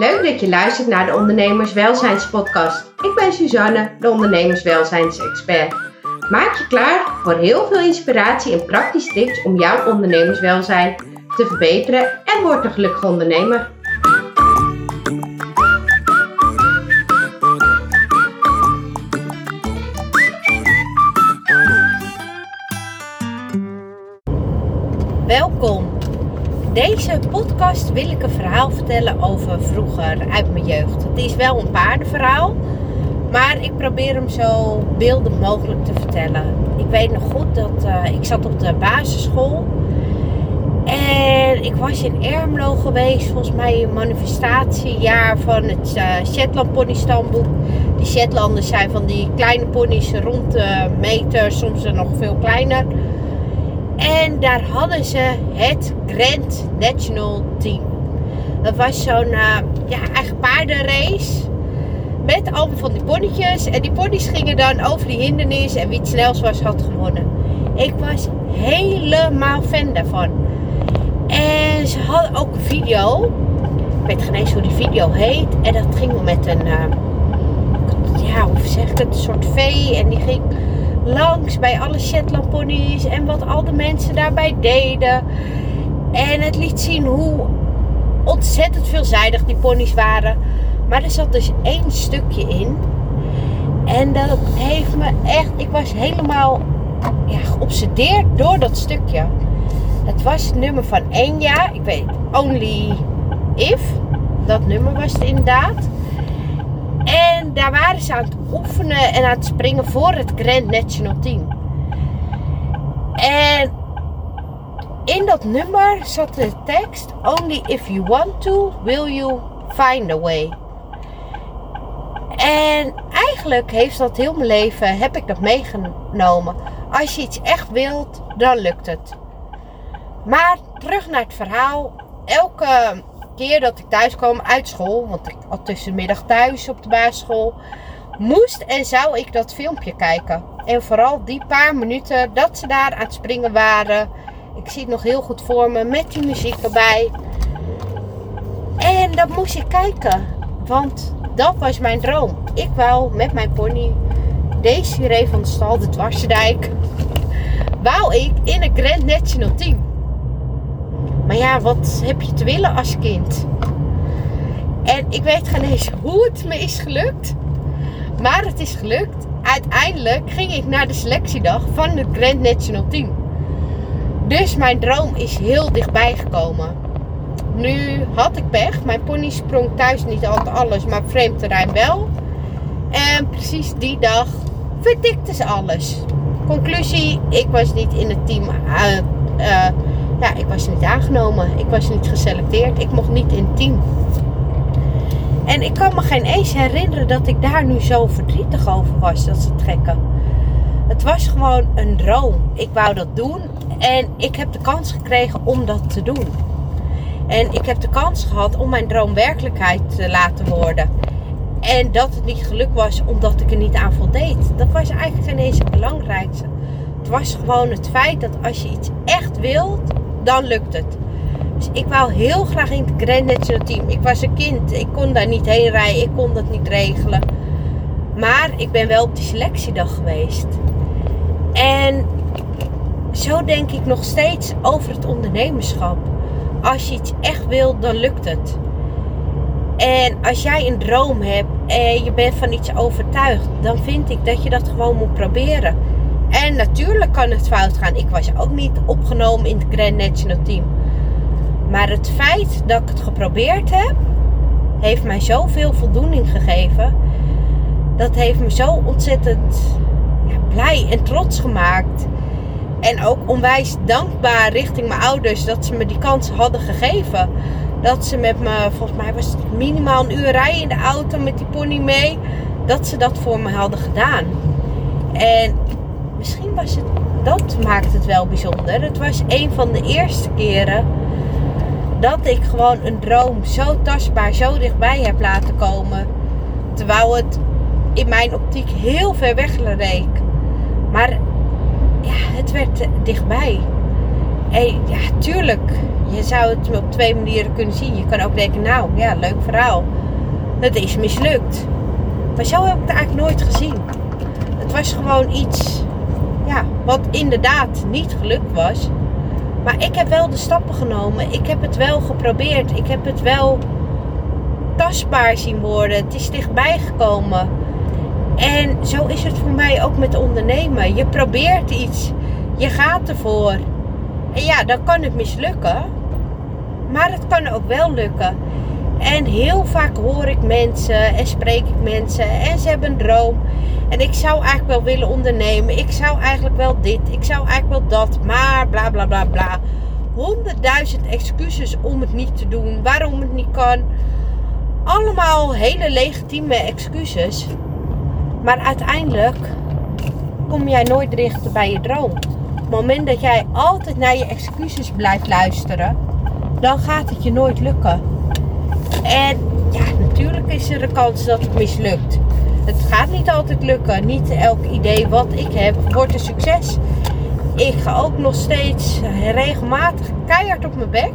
Leuk dat je luistert naar de Ondernemerswelzijnspodcast. Ik ben Suzanne, de ondernemerswelzijnsexpert. Maak je klaar voor heel veel inspiratie en praktische tips om jouw ondernemerswelzijn te verbeteren en word een gelukkige ondernemer. Deze podcast wil ik een verhaal vertellen over vroeger uit mijn jeugd. Het is wel een paardenverhaal, maar ik probeer hem zo beeldend mogelijk te vertellen. Ik weet nog goed dat uh, ik zat op de basisschool en ik was in Ermelo geweest, volgens mij een manifestatiejaar van het uh, Shetland Pony Stamboek. Die Shetlanders zijn van die kleine ponies rond de meter, soms nog veel kleiner. En daar hadden ze het Grand National Team. Dat was zo'n uh, ja, eigen paardenrace. Met allemaal van die ponnetjes. En die ponies gingen dan over die hindernis. En wie het snelst was, had gewonnen. Ik was helemaal fan daarvan. En ze hadden ook een video. Ik weet geen eens hoe die video heet. En dat ging met een... Uh, ja, hoe zeg ik het? Een soort vee. En die ging langs bij alle Shetland ponies en wat al de mensen daarbij deden. En het liet zien hoe ontzettend veelzijdig die ponies waren. Maar er zat dus één stukje in. En dat heeft me echt. Ik was helemaal ja, geobsedeerd door dat stukje. Het was het nummer van Enya. Ik weet, Only If. Dat nummer was het inderdaad. En daar waren ze aan het oefenen en aan het springen voor het Grand National Team. En in dat nummer zat de tekst: Only if you want to, will you find a way. En eigenlijk heeft dat heel mijn leven, heb ik dat meegenomen. Als je iets echt wilt, dan lukt het. Maar terug naar het verhaal. Elke dat ik thuis kwam uit school, want ik had tussenmiddag thuis op de basisschool, moest en zou ik dat filmpje kijken. En vooral die paar minuten dat ze daar aan het springen waren. Ik zie het nog heel goed voor me met die muziek erbij. En dat moest ik kijken, want dat was mijn droom. Ik wou met mijn pony Desiree van de stal, de Dwarsdijk, wou ik in een Grand National Team. Maar ja, wat heb je te willen als kind? En ik weet geen eens hoe het me is gelukt. Maar het is gelukt. Uiteindelijk ging ik naar de selectiedag van het Grand National Team. Dus mijn droom is heel dichtbij gekomen. Nu had ik pech. Mijn pony sprong thuis niet altijd alles, maar vreemd terrein wel. En precies die dag verdikte ze alles. Conclusie, ik was niet in het team uh, uh, ja, ik was niet aangenomen. Ik was niet geselecteerd. Ik mocht niet in team. En ik kan me geen eens herinneren dat ik daar nu zo verdrietig over was. Dat ze trekken. Het was gewoon een droom. Ik wou dat doen. En ik heb de kans gekregen om dat te doen. En ik heb de kans gehad om mijn droom werkelijkheid te laten worden. En dat het niet gelukt was omdat ik er niet aan voldeed. Dat was eigenlijk geen eens het belangrijkste. Het was gewoon het feit dat als je iets echt wilt, dan lukt het. Dus ik wou heel graag in het Grand National Team. Ik was een kind, ik kon daar niet heen rijden, ik kon dat niet regelen. Maar ik ben wel op die selectiedag geweest. En zo denk ik nog steeds over het ondernemerschap. Als je iets echt wilt, dan lukt het. En als jij een droom hebt en je bent van iets overtuigd, dan vind ik dat je dat gewoon moet proberen. En natuurlijk kan het fout gaan. Ik was ook niet opgenomen in het Grand National Team. Maar het feit dat ik het geprobeerd heb, heeft mij zoveel voldoening gegeven. Dat heeft me zo ontzettend ja, blij en trots gemaakt. En ook onwijs dankbaar richting mijn ouders dat ze me die kans hadden gegeven. Dat ze met me, volgens mij was het minimaal een uur rijden in de auto met die pony mee. Dat ze dat voor me hadden gedaan. En misschien was het, dat maakt het wel bijzonder. Het was een van de eerste keren dat ik gewoon een droom zo tastbaar, zo dichtbij heb laten komen. Terwijl het in mijn optiek heel ver weg leek. Maar ja, het werd dichtbij. En ja, tuurlijk, je zou het op twee manieren kunnen zien. Je kan ook denken, nou ja, leuk verhaal. Het is mislukt. Maar zo heb ik het eigenlijk nooit gezien. Het was gewoon iets ja, wat inderdaad niet gelukt was. Maar ik heb wel de stappen genomen. Ik heb het wel geprobeerd. Ik heb het wel tastbaar zien worden. Het is dichtbij gekomen. En zo is het voor mij ook met ondernemen. Je probeert iets. Je gaat ervoor. En ja, dan kan het mislukken. Maar het kan ook wel lukken. En heel vaak hoor ik mensen en spreek ik mensen en ze hebben een droom. En ik zou eigenlijk wel willen ondernemen. Ik zou eigenlijk wel dit. Ik zou eigenlijk wel dat. Maar bla bla bla bla. Honderdduizend excuses om het niet te doen. Waarom het niet kan. Allemaal hele legitieme excuses. Maar uiteindelijk kom jij nooit dichter bij je droom. Op het moment dat jij altijd naar je excuses blijft luisteren, dan gaat het je nooit lukken. En ja, natuurlijk is er een kans dat het mislukt. Het gaat niet altijd lukken. Niet elk idee wat ik heb wordt een succes. Ik ga ook nog steeds regelmatig keihard op mijn bek.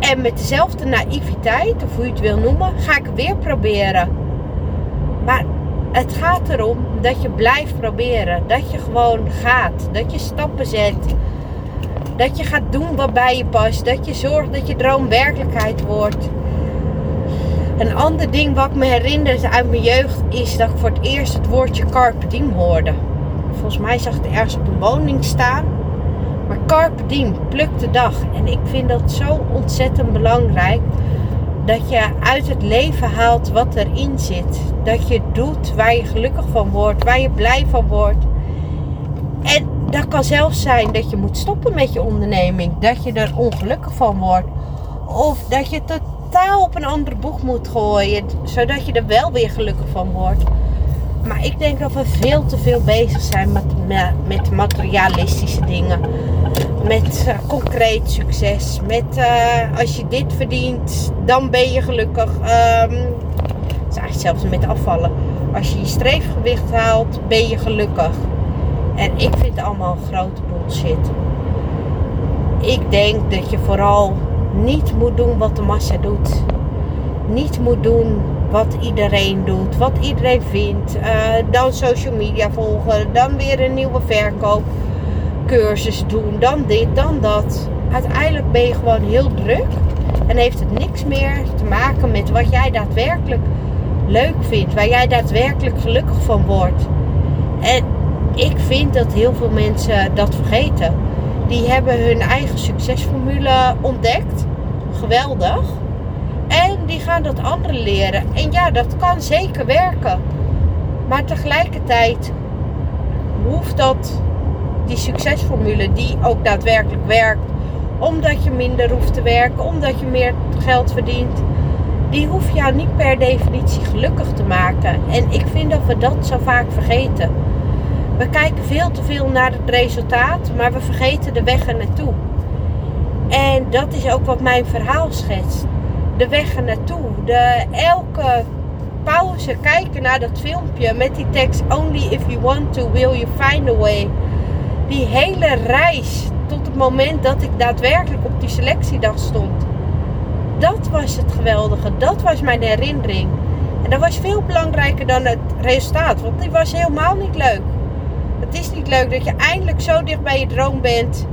En met dezelfde naïviteit, of hoe je het wil noemen, ga ik weer proberen. Maar het gaat erom dat je blijft proberen. Dat je gewoon gaat. Dat je stappen zet. Dat je gaat doen wat bij je past. Dat je zorgt dat je droom werkelijkheid wordt. Een ander ding wat me herinnert uit mijn jeugd is dat ik voor het eerst het woordje carpe diem hoorde. Volgens mij zag ik het ergens op een woning staan. Maar carpe diem, pluk de dag. En ik vind dat zo ontzettend belangrijk. Dat je uit het leven haalt wat erin zit. Dat je doet waar je gelukkig van wordt, waar je blij van wordt. En dat kan zelfs zijn dat je moet stoppen met je onderneming. Dat je er ongelukkig van wordt. Of dat je totaal op een andere boeg moet gooien. Zodat je er wel weer gelukkig van wordt. Maar ik denk dat we veel te veel bezig zijn met, met materialistische dingen. Met uh, concreet succes. Met uh, als je dit verdient, dan ben je gelukkig. Um, is eigenlijk zelfs met afvallen. Als je je streefgewicht haalt, ben je gelukkig. En ik vind het allemaal grote bullshit. Ik denk dat je vooral niet moet doen wat de massa doet. Niet moet doen wat iedereen doet, wat iedereen vindt. Uh, dan social media volgen, dan weer een nieuwe verkoopcursus doen, dan dit, dan dat. Uiteindelijk ben je gewoon heel druk en heeft het niks meer te maken met wat jij daadwerkelijk leuk vindt, waar jij daadwerkelijk gelukkig van wordt. En ik vind dat heel veel mensen dat vergeten. Die hebben hun eigen succesformule ontdekt. Geweldig. En die gaan dat anderen leren. En ja, dat kan zeker werken. Maar tegelijkertijd hoeft dat, die succesformule die ook daadwerkelijk werkt, omdat je minder hoeft te werken, omdat je meer geld verdient, die hoeft jou niet per definitie gelukkig te maken. En ik vind dat we dat zo vaak vergeten. We kijken veel te veel naar het resultaat, maar we vergeten de weg er naartoe. En dat is ook wat mijn verhaal schetst. De weg er naartoe. De, elke pauze kijken naar dat filmpje met die tekst Only if you want to, will you find a way. Die hele reis tot het moment dat ik daadwerkelijk op die selectiedag stond. Dat was het geweldige. Dat was mijn herinnering. En dat was veel belangrijker dan het resultaat. Want die was helemaal niet leuk. Het is niet leuk dat je eindelijk zo dicht bij je droom bent.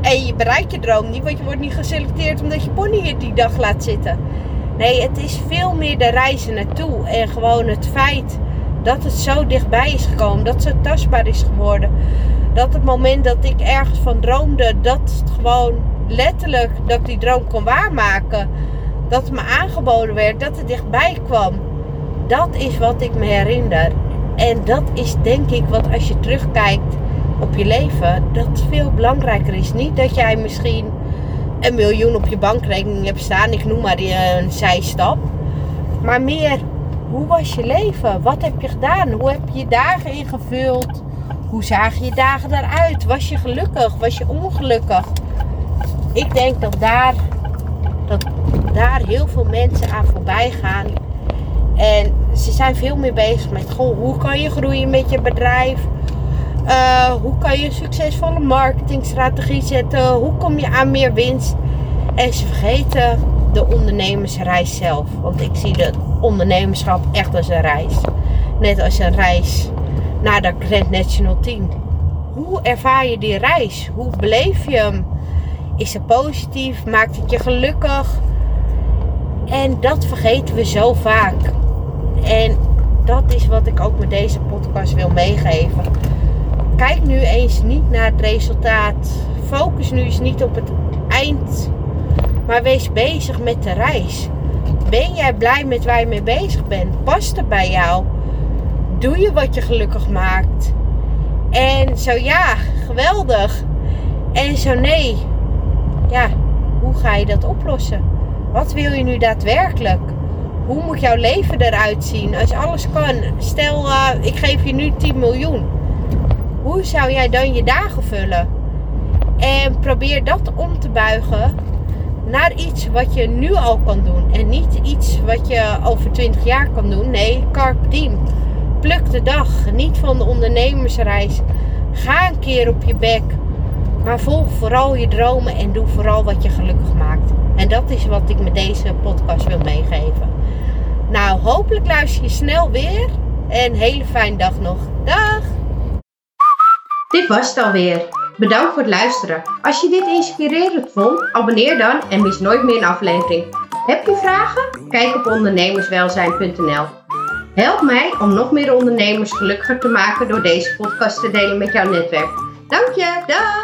En je bereikt je droom niet, want je wordt niet geselecteerd omdat je pony hier die dag laat zitten. Nee, het is veel meer de reizen naartoe. En gewoon het feit dat het zo dichtbij is gekomen. Dat het zo tastbaar is geworden. Dat het moment dat ik ergens van droomde, dat het gewoon letterlijk, dat ik die droom kon waarmaken. Dat het me aangeboden werd, dat het dichtbij kwam. Dat is wat ik me herinner. En dat is denk ik wat als je terugkijkt op je leven, dat veel belangrijker is. Niet dat jij misschien een miljoen op je bankrekening hebt staan, ik noem maar een zijstap. Maar meer, hoe was je leven? Wat heb je gedaan? Hoe heb je je dagen ingevuld? Hoe zagen je dagen eruit? Was je gelukkig? Was je ongelukkig? Ik denk dat daar, dat daar heel veel mensen aan voorbij gaan. En ze zijn veel meer bezig met goh, hoe kan je groeien met je bedrijf? Uh, hoe kan je succesvolle marketingstrategie zetten? Hoe kom je aan meer winst? En ze vergeten de ondernemersreis zelf. Want ik zie de ondernemerschap echt als een reis. Net als een reis naar de Grand National Team. Hoe ervaar je die reis? Hoe beleef je hem? Is het positief? Maakt het je gelukkig? En dat vergeten we zo vaak. En dat is wat ik ook met deze podcast wil meegeven. Kijk nu eens niet naar het resultaat. Focus nu eens niet op het eind. Maar wees bezig met de reis. Ben jij blij met waar je mee bezig bent? Past het bij jou? Doe je wat je gelukkig maakt? En zo ja, geweldig. En zo nee, ja, hoe ga je dat oplossen? Wat wil je nu daadwerkelijk? Hoe moet jouw leven eruit zien als alles kan? Stel, uh, ik geef je nu 10 miljoen. Hoe zou jij dan je dagen vullen? En probeer dat om te buigen naar iets wat je nu al kan doen. En niet iets wat je over 20 jaar kan doen. Nee, carpe diem. Pluk de dag. Geniet van de ondernemersreis. Ga een keer op je bek. Maar volg vooral je dromen en doe vooral wat je gelukkig maakt. En dat is wat ik met deze podcast wil meegeven. Nou, hopelijk luister je snel weer. En hele fijne dag nog. Dag! Dit was het alweer. Bedankt voor het luisteren. Als je dit inspirerend vond, abonneer dan en mis nooit meer een aflevering. Heb je vragen? Kijk op ondernemerswelzijn.nl. Help mij om nog meer ondernemers gelukkiger te maken door deze podcast te delen met jouw netwerk. Dank je, dag!